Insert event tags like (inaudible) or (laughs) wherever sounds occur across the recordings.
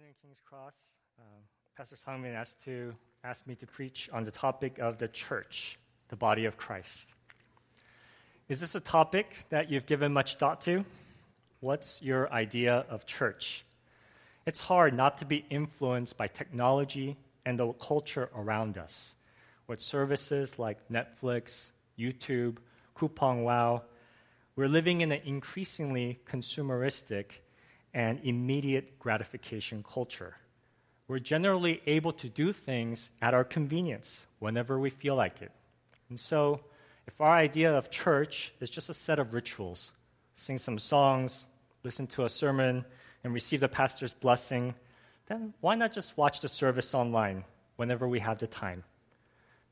afternoon, King's Cross. Um, Pastor Songmin asked to ask me to preach on the topic of the church, the body of Christ. Is this a topic that you've given much thought to? What's your idea of church? It's hard not to be influenced by technology and the culture around us, with services like Netflix, YouTube, Coupang Wow. We're living in an increasingly consumeristic and immediate gratification culture. We're generally able to do things at our convenience whenever we feel like it. And so, if our idea of church is just a set of rituals, sing some songs, listen to a sermon, and receive the pastor's blessing, then why not just watch the service online whenever we have the time?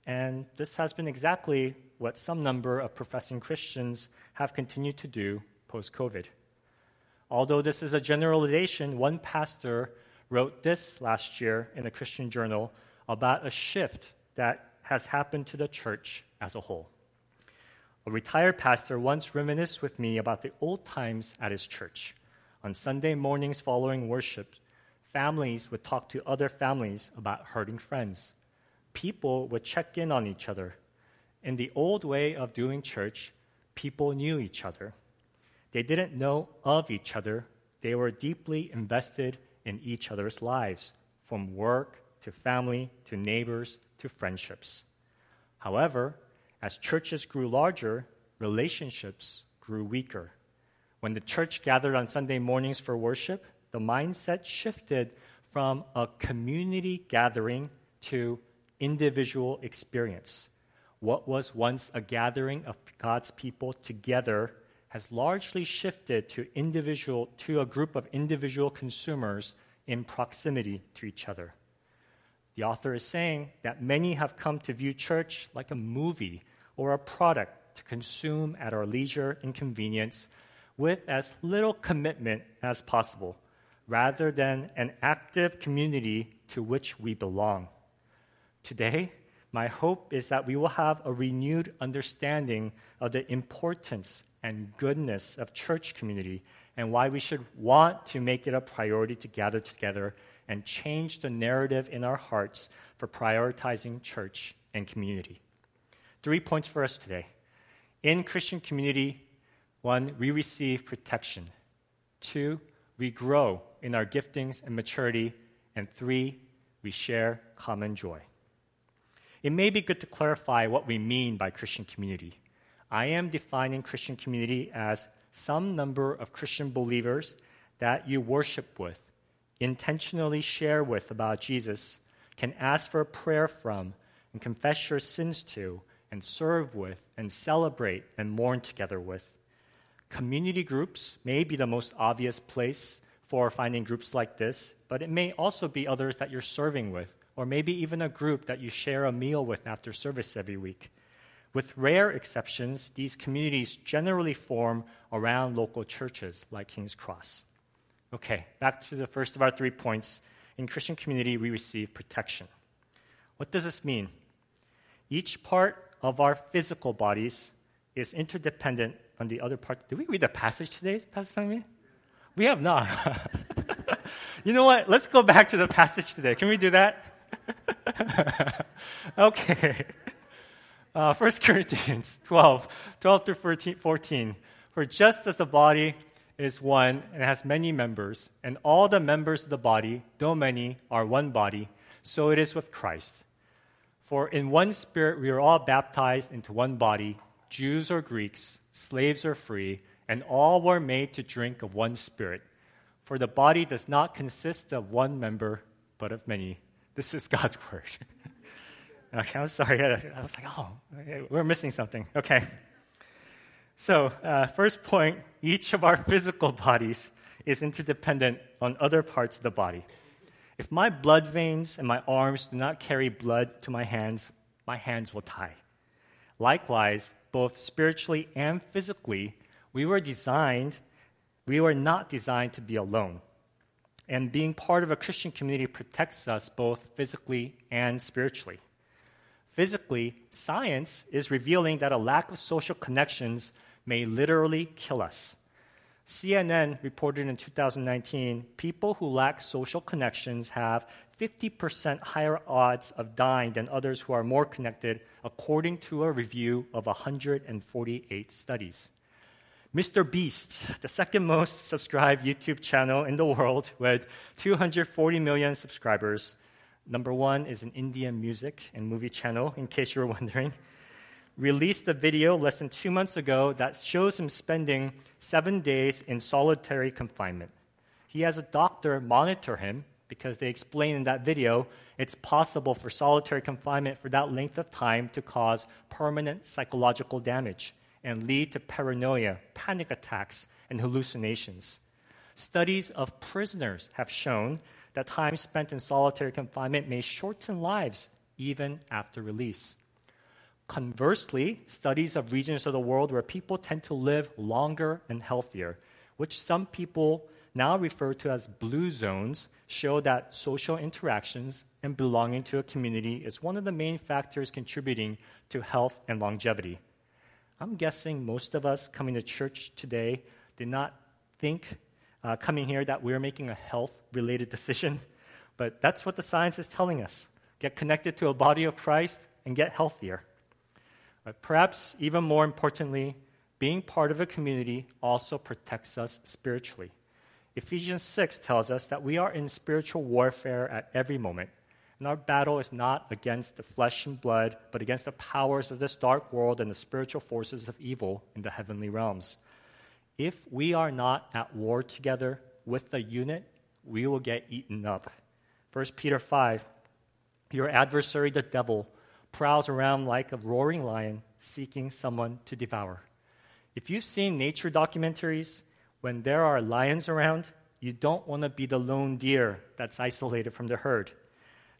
And this has been exactly what some number of professing Christians have continued to do post COVID. Although this is a generalization, one pastor wrote this last year in a Christian journal about a shift that has happened to the church as a whole. A retired pastor once reminisced with me about the old times at his church. On Sunday mornings following worship, families would talk to other families about hurting friends. People would check in on each other. In the old way of doing church, people knew each other. They didn't know of each other, they were deeply invested in each other's lives, from work to family to neighbors to friendships. However, as churches grew larger, relationships grew weaker. When the church gathered on Sunday mornings for worship, the mindset shifted from a community gathering to individual experience. What was once a gathering of God's people together has largely shifted to individual to a group of individual consumers in proximity to each other. The author is saying that many have come to view church like a movie or a product to consume at our leisure and convenience with as little commitment as possible, rather than an active community to which we belong. Today, my hope is that we will have a renewed understanding of the importance and goodness of church community and why we should want to make it a priority to gather together and change the narrative in our hearts for prioritizing church and community. Three points for us today. In Christian community, one, we receive protection. Two, we grow in our giftings and maturity. And three, we share common joy. It may be good to clarify what we mean by Christian community. I am defining Christian community as some number of Christian believers that you worship with, intentionally share with about Jesus, can ask for a prayer from, and confess your sins to, and serve with, and celebrate and mourn together with. Community groups may be the most obvious place for finding groups like this, but it may also be others that you're serving with, or maybe even a group that you share a meal with after service every week. With rare exceptions, these communities generally form around local churches like King's Cross. Okay, back to the first of our three points. In Christian community, we receive protection. What does this mean? Each part of our physical bodies is interdependent on the other part. Did we read the passage today, Pastor Simon? We have not. (laughs) you know what? Let's go back to the passage today. Can we do that? (laughs) okay. Uh, (laughs) 1 Corinthians 12, 12 through 14, 14. For just as the body is one and has many members, and all the members of the body, though many, are one body, so it is with Christ. For in one spirit we are all baptized into one body, Jews or Greeks, slaves or free, and all were made to drink of one spirit. For the body does not consist of one member, but of many. This is (laughs) God's word. (laughs) Okay, I'm sorry. (laughs) I was like, oh, we're missing something. Okay. So, uh, first point each of our physical bodies is interdependent on other parts of the body. If my blood veins and my arms do not carry blood to my hands, my hands will die. Likewise, both spiritually and physically, we were designed, we were not designed to be alone. And being part of a Christian community protects us both physically and spiritually. Physically, science is revealing that a lack of social connections may literally kill us. CNN reported in 2019 people who lack social connections have 50% higher odds of dying than others who are more connected, according to a review of 148 studies. Mr. Beast, the second most subscribed YouTube channel in the world with 240 million subscribers. Number one is an Indian music and movie channel, in case you were (laughs) wondering released a video less than two months ago that shows him spending seven days in solitary confinement. He has a doctor monitor him because they explain in that video it's possible for solitary confinement for that length of time to cause permanent psychological damage and lead to paranoia, panic attacks, and hallucinations. Studies of prisoners have shown that time spent in solitary confinement may shorten lives even after release. Conversely, studies of regions of the world where people tend to live longer and healthier, which some people now refer to as blue zones, show that social interactions and belonging to a community is one of the main factors contributing to health and longevity. I'm guessing most of us coming to church today did not think uh, coming here that we're making a health related decision, (laughs) but that's what the science is telling us. Get connected to a body of Christ and get healthier. But perhaps even more importantly, being part of a community also protects us spiritually. Ephesians 6 tells us that we are in spiritual warfare at every moment. And our battle is not against the flesh and blood, but against the powers of this dark world and the spiritual forces of evil in the heavenly realms. If we are not at war together with the unit, we will get eaten up. 1 Peter 5 Your adversary, the devil, prowls around like a roaring lion seeking someone to devour. If you've seen nature documentaries, when there are lions around, you don't want to be the lone deer that's isolated from the herd.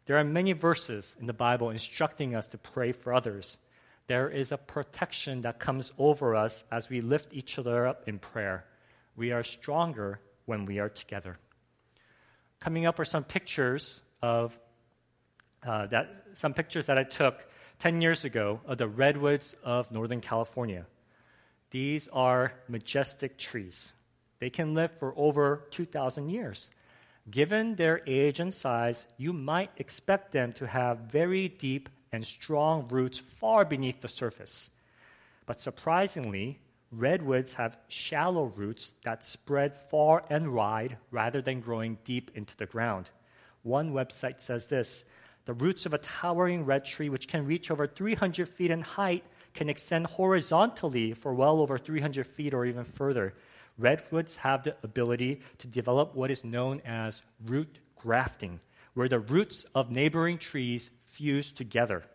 There are many verses in the Bible instructing us to pray for others. There is a protection that comes over us as we lift each other up in prayer. We are stronger when we are together. Coming up are some pictures of uh, that some pictures that I took 10 years ago of the redwoods of Northern California. These are majestic trees. They can live for over 2,000 years. Given their age and size, you might expect them to have very deep and strong roots far beneath the surface. But surprisingly, redwoods have shallow roots that spread far and wide rather than growing deep into the ground. One website says this the roots of a towering red tree, which can reach over 300 feet in height, can extend horizontally for well over 300 feet or even further. Redwoods have the ability to develop what is known as root grafting, where the roots of neighboring trees fuse together.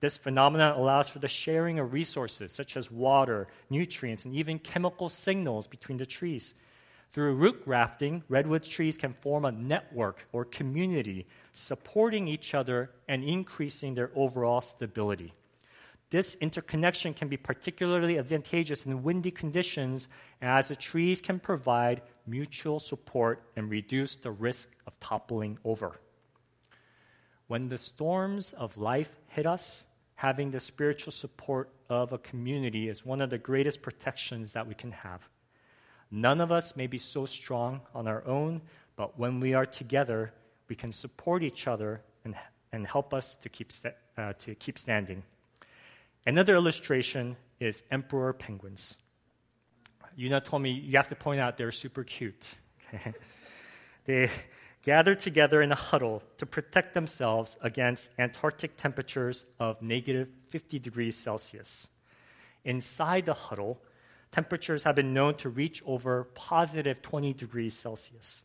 This phenomenon allows for the sharing of resources such as water, nutrients, and even chemical signals between the trees. Through root grafting, redwood trees can form a network or community supporting each other and increasing their overall stability. This interconnection can be particularly advantageous in windy conditions as the trees can provide mutual support and reduce the risk of toppling over. When the storms of life hit us, having the spiritual support of a community is one of the greatest protections that we can have. None of us may be so strong on our own, but when we are together, we can support each other and, and help us to keep, st- uh, to keep standing. Another illustration is emperor penguins. Yuna told me you have to point out they're super cute. (laughs) they gather together in a huddle to protect themselves against Antarctic temperatures of negative 50 degrees Celsius. Inside the huddle, temperatures have been known to reach over positive 20 degrees Celsius.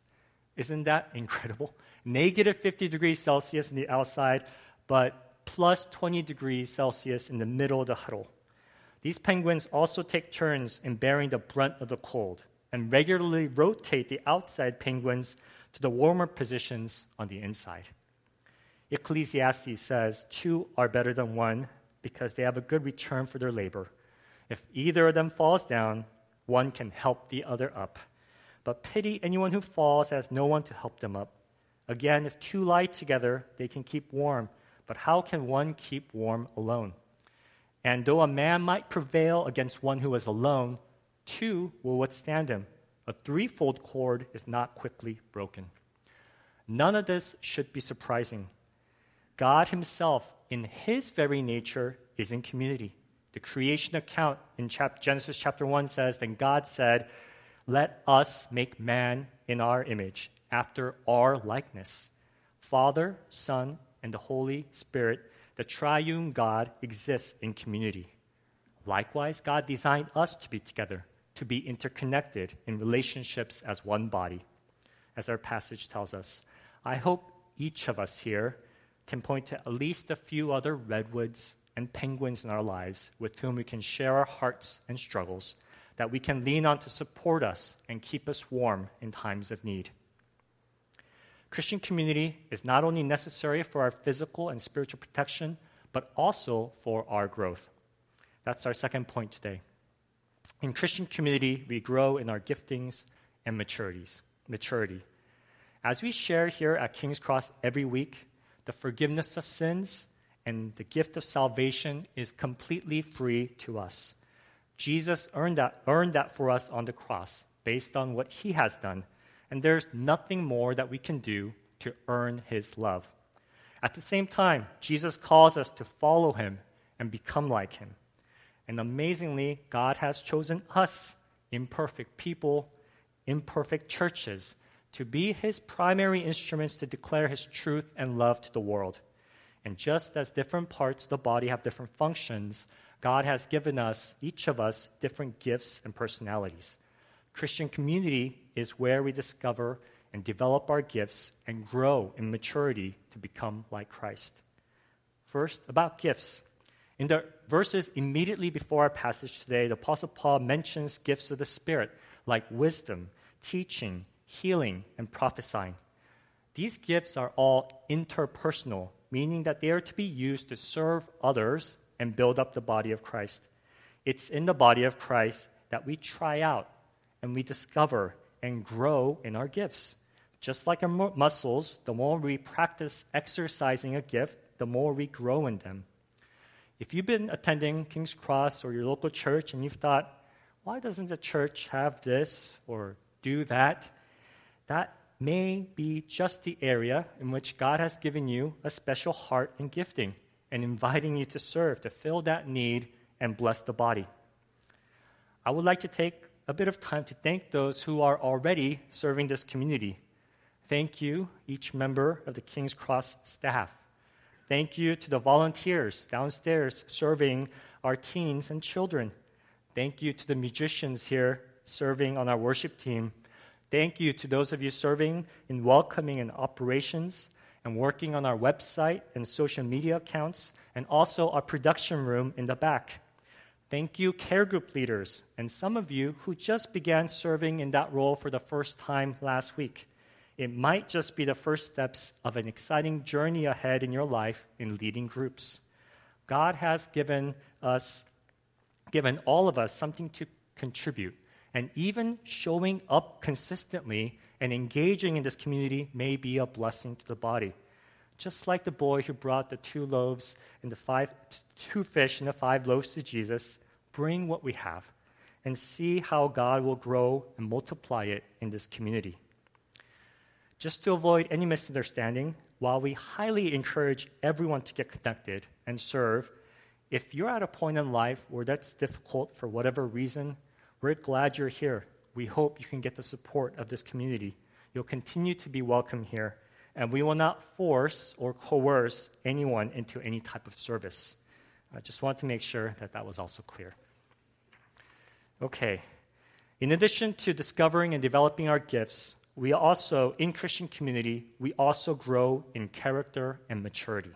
Isn't that incredible? Negative 50 degrees Celsius in the outside, but plus 20 degrees Celsius in the middle of the huddle. These penguins also take turns in bearing the brunt of the cold and regularly rotate the outside penguins to the warmer positions on the inside. Ecclesiastes says, Two are better than one because they have a good return for their labor. If either of them falls down, one can help the other up. But pity anyone who falls has no one to help them up. Again, if two lie together, they can keep warm. But how can one keep warm alone? And though a man might prevail against one who is alone, two will withstand him. A threefold cord is not quickly broken. None of this should be surprising. God Himself, in His very nature, is in community. The creation account in Genesis chapter 1 says, Then God said, Let us make man in our image, after our likeness. Father, Son, and the Holy Spirit, the triune God, exists in community. Likewise, God designed us to be together, to be interconnected in relationships as one body, as our passage tells us. I hope each of us here can point to at least a few other redwoods and penguins in our lives with whom we can share our hearts and struggles, that we can lean on to support us and keep us warm in times of need. Christian community is not only necessary for our physical and spiritual protection, but also for our growth. That's our second point today. In Christian community, we grow in our giftings and maturities, maturity. As we share here at King's Cross every week, the forgiveness of sins and the gift of salvation is completely free to us. Jesus earned that, earned that for us on the cross based on what he has done, and there's nothing more that we can do to earn his love. At the same time, Jesus calls us to follow him and become like him. And amazingly, God has chosen us, imperfect people, imperfect churches, to be his primary instruments to declare his truth and love to the world. And just as different parts of the body have different functions, God has given us, each of us, different gifts and personalities. Christian community is where we discover and develop our gifts and grow in maturity to become like Christ. First, about gifts. In the verses immediately before our passage today, the Apostle Paul mentions gifts of the Spirit like wisdom, teaching, healing, and prophesying. These gifts are all interpersonal, meaning that they are to be used to serve others and build up the body of Christ. It's in the body of Christ that we try out and we discover and grow in our gifts. Just like our muscles, the more we practice exercising a gift, the more we grow in them. If you've been attending King's Cross or your local church and you've thought, why doesn't the church have this or do that? That may be just the area in which God has given you a special heart and gifting and inviting you to serve, to fill that need and bless the body. I would like to take a bit of time to thank those who are already serving this community. Thank you, each member of the King's Cross staff. Thank you to the volunteers downstairs serving our teens and children. Thank you to the musicians here serving on our worship team. Thank you to those of you serving in welcoming and operations and working on our website and social media accounts, and also our production room in the back. Thank you, care group leaders, and some of you who just began serving in that role for the first time last week. It might just be the first steps of an exciting journey ahead in your life in leading groups. God has given us, given all of us something to contribute. And even showing up consistently and engaging in this community may be a blessing to the body. Just like the boy who brought the two loaves and the five, two fish and the five loaves to Jesus, bring what we have and see how God will grow and multiply it in this community. Just to avoid any misunderstanding, while we highly encourage everyone to get connected and serve, if you're at a point in life where that's difficult for whatever reason, we're glad you're here. We hope you can get the support of this community. You'll continue to be welcome here, and we will not force or coerce anyone into any type of service. I just want to make sure that that was also clear. Okay. In addition to discovering and developing our gifts, we also, in Christian community, we also grow in character and maturity.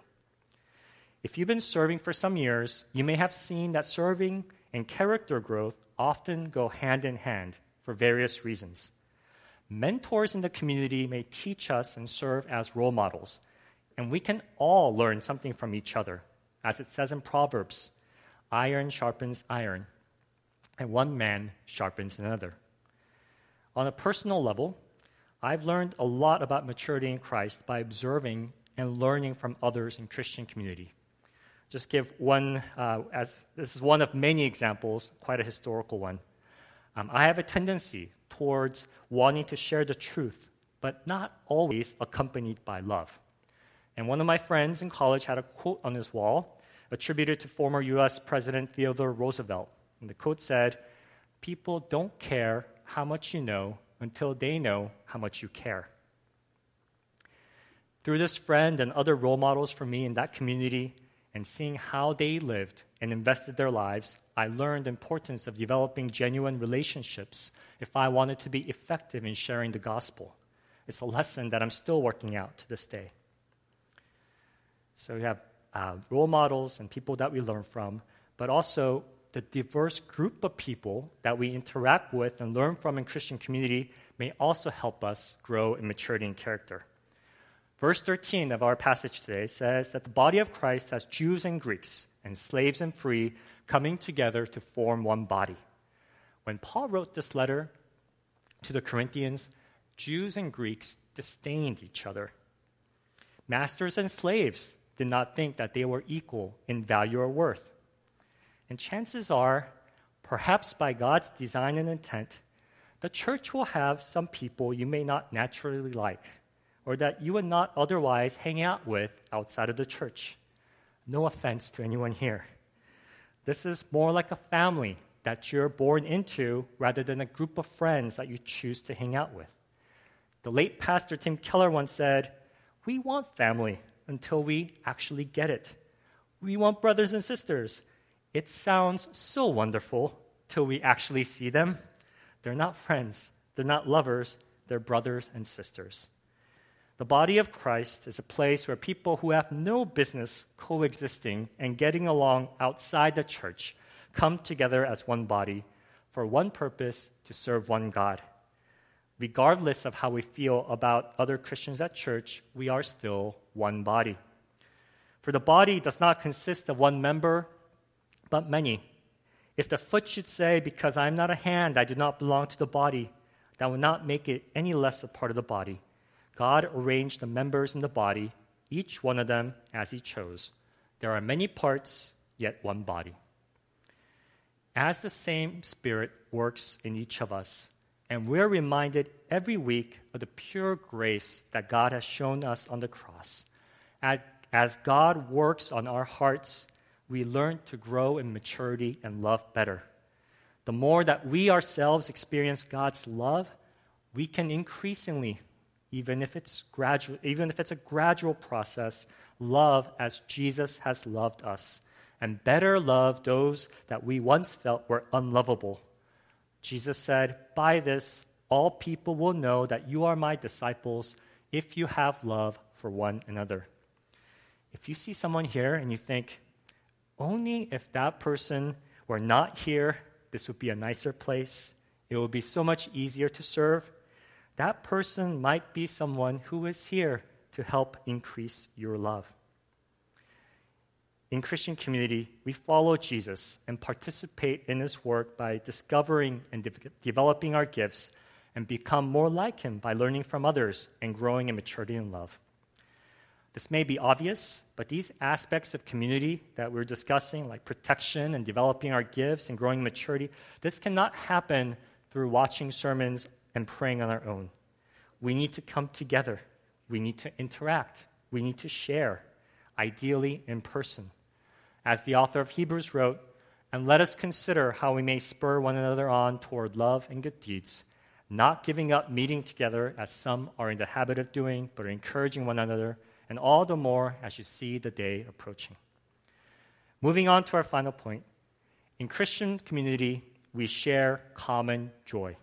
If you've been serving for some years, you may have seen that serving and character growth often go hand in hand for various reasons. Mentors in the community may teach us and serve as role models, and we can all learn something from each other. As it says in Proverbs, iron sharpens iron, and one man sharpens another. On a personal level, I've learned a lot about maturity in Christ by observing and learning from others in Christian community. Just give one, uh, as this is one of many examples, quite a historical one. Um, I have a tendency towards wanting to share the truth, but not always accompanied by love. And one of my friends in college had a quote on his wall attributed to former US President Theodore Roosevelt. And the quote said, People don't care how much you know until they know how much you care. Through this friend and other role models for me in that community, and seeing how they lived and invested their lives, I learned the importance of developing genuine relationships if I wanted to be effective in sharing the gospel. It's a lesson that I'm still working out to this day. So we have uh, role models and people that we learn from, but also the diverse group of people that we interact with and learn from in Christian community may also help us grow in maturity and character. Verse 13 of our passage today says that the body of Christ has Jews and Greeks, and slaves and free, coming together to form one body. When Paul wrote this letter to the Corinthians, Jews and Greeks disdained each other. Masters and slaves did not think that they were equal in value or worth. And chances are, perhaps by God's design and intent, the church will have some people you may not naturally like or that you would not otherwise hang out with outside of the church. No offense to anyone here. This is more like a family that you're born into rather than a group of friends that you choose to hang out with. The late pastor Tim Keller once said, We want family until we actually get it. We want brothers and sisters. It sounds so wonderful till we actually see them. They're not friends, they're not lovers, they're brothers and sisters. The body of Christ is a place where people who have no business coexisting and getting along outside the church come together as one body for one purpose to serve one God. Regardless of how we feel about other Christians at church, we are still one body. For the body does not consist of one member, but many. If the foot should say, Because I am not a hand, I do not belong to the body, that would not make it any less a part of the body. God arranged the members in the body, each one of them as He chose. There are many parts, yet one body. As the same Spirit works in each of us, and we're reminded every week of the pure grace that God has shown us on the cross. As God works on our hearts, we learn to grow in maturity and love better. The more that we ourselves experience God's love, we can increasingly even if it's gradual, even if it's a gradual process, love as Jesus has loved us, and better love those that we once felt were unlovable. Jesus said, By this, all people will know that you are my disciples if you have love for one another. If you see someone here and you think, only if that person were not here, this would be a nicer place, it would be so much easier to serve, that person might be someone who is here to help increase your love. In Christian community, we follow Jesus and participate in his work by discovering and de- developing our gifts and become more like him by learning from others and growing in maturity and love. This may be obvious, but these aspects of community that we're discussing, like protection and developing our gifts and growing maturity, this cannot happen through watching sermons and praying on our own. We need to come together. We need to interact. We need to share, ideally in person. As the author of Hebrews wrote, and let us consider how we may spur one another on toward love and good deeds, not giving up meeting together as some are in the habit of doing, but encouraging one another, and all the more as you see the day approaching. Moving on to our final point. In Christian community, we share common joy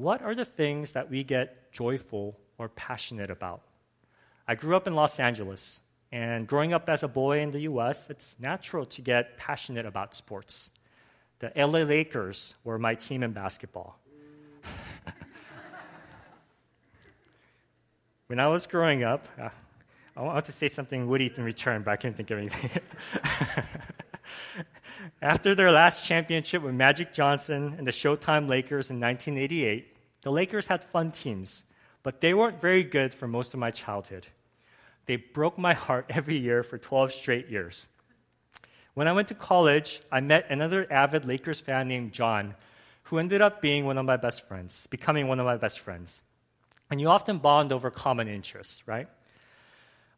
what are the things that we get joyful or passionate about? I grew up in Los Angeles, and growing up as a boy in the US, it's natural to get passionate about sports. The LA Lakers were my team in basketball. When I was growing up, uh, I want to say something witty in return, but I can't think of anything. (laughs) After their last championship with Magic Johnson and the Showtime Lakers in 1988, the Lakers had fun teams, but they weren't very good for most of my childhood. They broke my heart (laughs) every year for 12 straight years. When I went to college, I met another avid Lakers fan named John, who ended up being one of my best friends, becoming one of my best friends. And you often bond over common interests, right?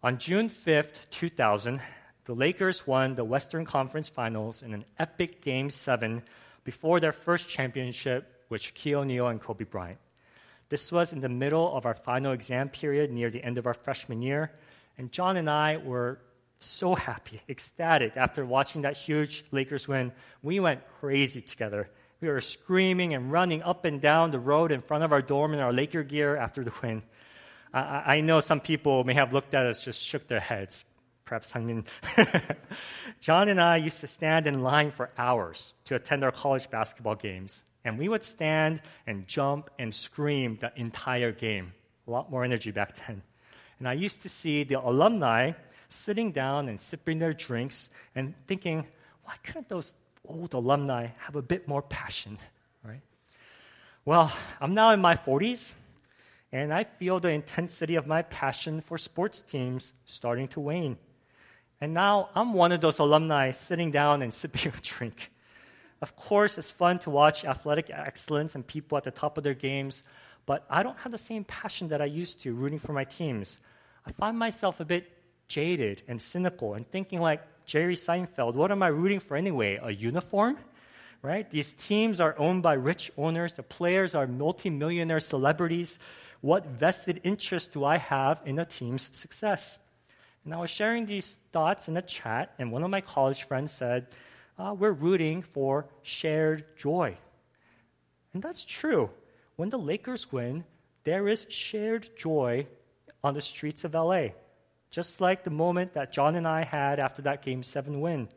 On June 5th, 2000, the Lakers won the Western Conference Finals in an epic Game 7 before their first championship with Shaquille O'Neal and Kobe Bryant. This was in the middle of our final exam period near the end of our freshman year, and John and I were so happy, (laughs) ecstatic after watching that huge Lakers win. We went crazy together. We were screaming and running up and down the road in front of our dorm in our Laker gear after the win. I, I know some people may have looked at us, just shook their heads. Perhaps Hangmin. (laughs) John and I used to stand in line for hours to attend our college basketball games. And we would stand and jump and scream the entire game. A lot more energy back (laughs) then. And I used to see the alumni sitting down and sipping their drinks and thinking, why couldn't those old alumni have a bit more passion, right? Well, I'm now in my 40s, and I feel the intensity of my passion for sports teams starting to wane. And now I'm one of those alumni sitting down and (laughs) sipping a drink. Of course, it's fun to watch athletic excellence and people at the top of their games, but I don't have the same passion that I used to rooting for my teams. I find myself a bit jaded and cynical and thinking like Jerry Seinfeld, what am I rooting for anyway? A uniform? Right? These teams are owned by rich owners, the players are multimillionaire celebrities. What vested interest do I have in a team's success? And I was sharing these thoughts in a chat, and one of my college friends said, uh, we're rooting for shared joy. And that's true. When the Lakers win, there is shared joy on the streets of LA, just like the moment that John and I had after that Game 7 win,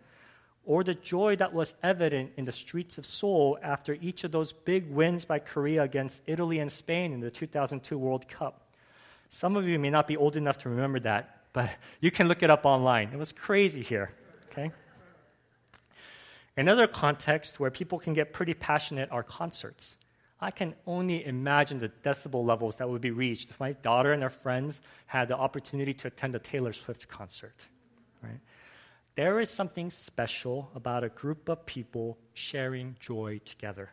or the joy that was evident in the streets of Seoul after each of those big wins by Korea against Italy and Spain in the 2002 World Cup. Some of you may not be old enough to remember that, but (laughs) you can look it up online. It was crazy here, okay? Another context where people can get pretty passionate are concerts. I can only imagine the decibel levels that would be reached if my daughter and her friends had the opportunity to attend a Taylor Swift concert. Right? There is something special about a group of people sharing joy together.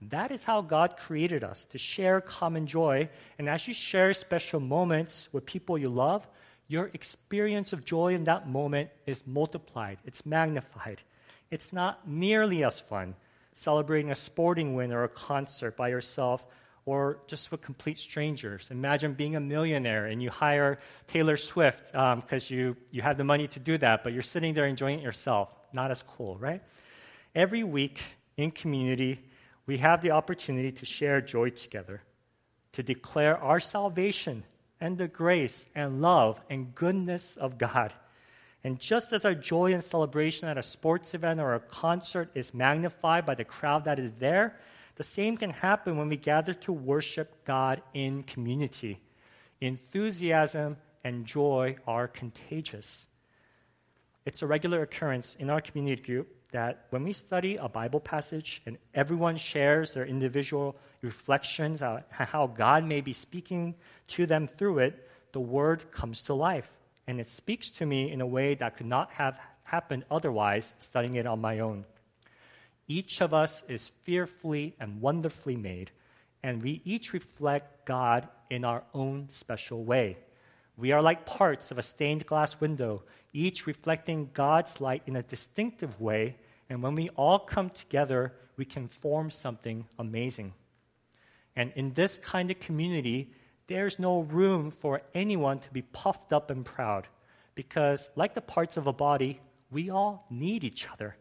That is how God created us to share common joy. And as you share special moments with people you love, your experience of joy in that moment is multiplied, it's magnified. It's not nearly as fun celebrating a sporting win or a concert by yourself or just with complete strangers. Imagine being a millionaire and you hire Taylor Swift because um, you, you have the money to do that, but you're sitting there enjoying it yourself. Not as cool, right? Every week in community, we have the opportunity to share joy together, to declare our salvation and the grace and love and goodness of God. And just as our joy and celebration at a sports event or a concert is magnified by the crowd that is there, the same can happen when we gather to worship God in community. Enthusiasm and joy are contagious. It's a regular occurrence in our community group that when we study a Bible passage and everyone shares their individual reflections on how God may be speaking to them through it, the word comes to life and it speaks to me in a way that could not have happened otherwise studying it on my own. Each of us is fearfully and wonderfully made, and we each reflect God in our own special way. We are like parts of a stained glass window, each reflecting God's light in a distinctive way, and when we all come together, we can form something amazing. And in this kind of community, there's no room for anyone to be puffed up and proud because, like the parts of a body, we all need each other.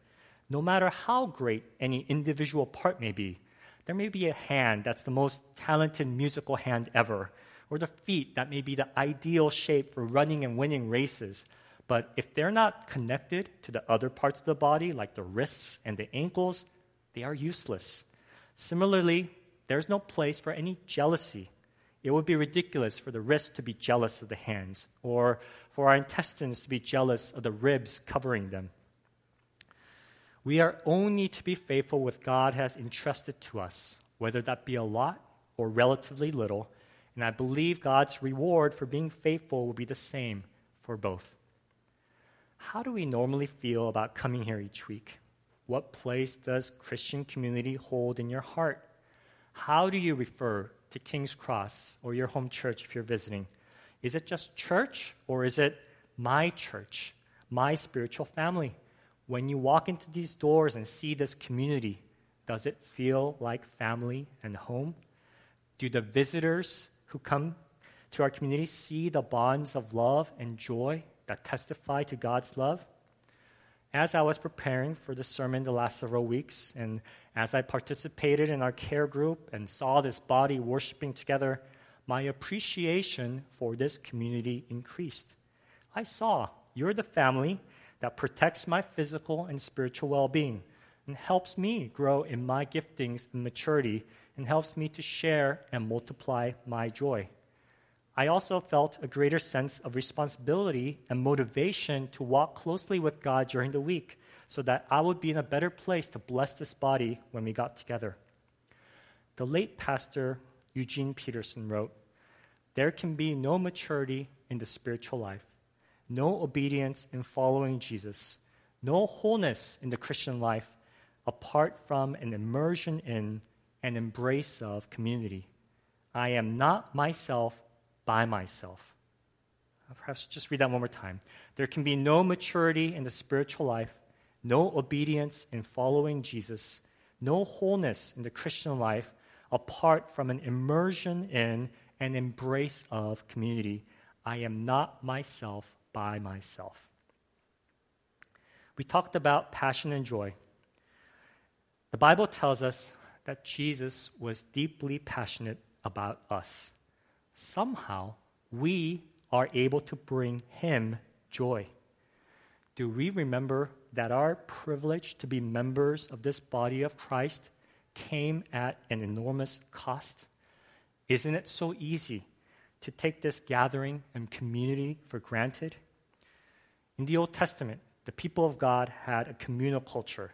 No matter how great any individual part may be, there may be a hand that's the most talented musical hand ever, or the feet that may be the ideal shape for running and winning races. But if they're not connected to the other parts of the body, like the wrists and the ankles, they are useless. Similarly, there's no place for any jealousy it would be ridiculous for the wrist to be jealous of the hands, or for our intestines to be jealous of the ribs covering them. We are only to be faithful with God has entrusted to us, whether that be a lot or relatively little, and I believe God's reward for being faithful will be the same for both. How do we normally feel about coming here each week? What place does Christian community hold in your heart? How do you refer to King's Cross or your home church if you're visiting? Is it just church or is it my church, my spiritual family? When you walk into these doors and see this community, does it feel like family and home? Do the visitors who come to our community see the bonds of love and joy that testify to God's love? As I was preparing for the sermon the last several weeks, and as I participated in our care group and saw this body worshiping together, my appreciation for this community increased. I saw you're the family that protects my physical and spiritual well being and helps me grow in my giftings and maturity and helps me to share and multiply my joy. I also felt a greater sense of responsibility and motivation to walk closely with God during the week so that I would be in a better place to bless this body when we got together. The late pastor Eugene Peterson wrote There can be no maturity in the spiritual life, no obedience in following Jesus, no wholeness in the Christian life apart from an immersion in and embrace of community. I am not myself by myself. Uh, perhaps just read that one more time. There can be no maturity in the spiritual life, no obedience in following Jesus, no wholeness in the Christian life apart from an immersion in and embrace of community. I am not myself by myself. We talked about passion and joy. The Bible tells us that Jesus was deeply passionate about us somehow we are able to bring Him joy. Do we remember that our privilege to be members of this body of Christ came at an enormous cost? Isn't it so easy to take this gathering and community for granted? In the Old Testament, the people of God had a communal culture.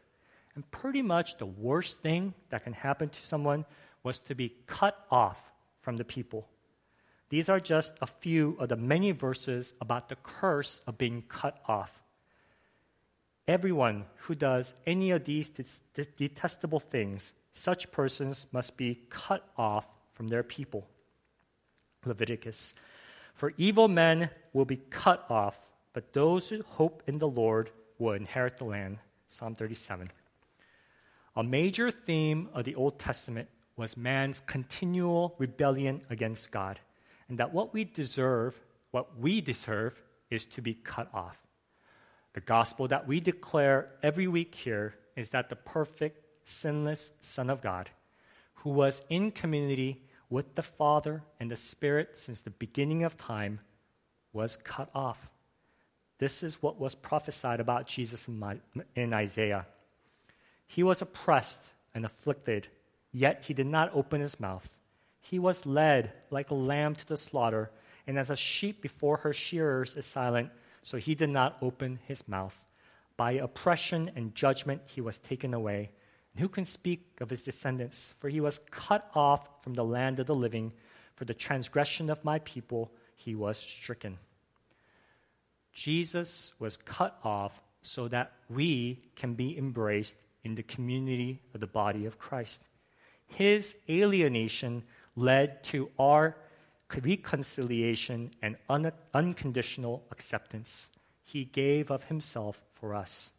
And pretty much the worst thing that can happen to someone was to be cut off from the people. These are just a few of the many verses about the curse of being cut off. Everyone who does any of these detestable things, such persons must be cut off from their people. Leviticus. For evil men will be cut off, but those who hope in the Lord will inherit the land. Psalm 37. A major theme of the Old Testament was man's continual rebellion against God and that what we deserve, what we deserve, is to be cut off. The gospel that we declare every week here is that the perfect, sinless Son of God, who was in community with the Father and the Spirit since the beginning of time, was cut off. This is what was prophesied about Jesus in, in Isaiah. He was oppressed and afflicted, yet he did not open his mouth. He was led like a lamb to the slaughter, and as a sheep before her shearers is silent, so he did not open his mouth. By oppression and judgment he was taken away. And who can speak of his descendants? For he was cut off from the land of the living. For the transgression of my people he was stricken. Jesus was cut off so that we can be embraced in the community of the body of Christ. His alienation led to our reconciliation and un- unconditional acceptance. He gave of himself for us.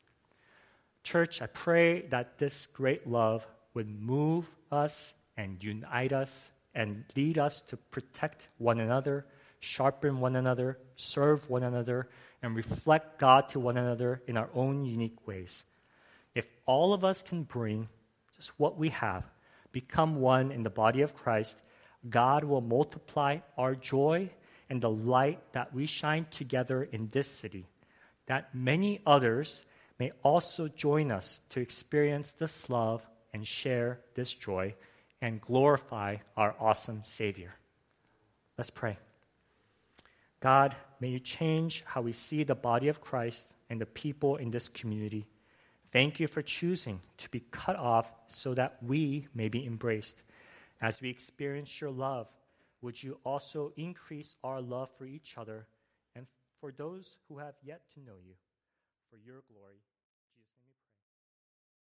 Church, I pray that this great love would move us and unite us and lead us to protect one another, sharpen one another, serve one another, and reflect God to one another in our own unique ways. If all of us can bring just what we have become one in the body of Christ, God will multiply our joy and the light that we shine together in this city, that many others may also join us to experience this love and share this joy and glorify our awesome Savior. Let's pray. God, may you change how we see the body of Christ and the people in this community. Thank you for choosing to be cut off so that we may be embraced. As we experience your love, would you also increase our love for each other and for those who have yet to know you? For your glory.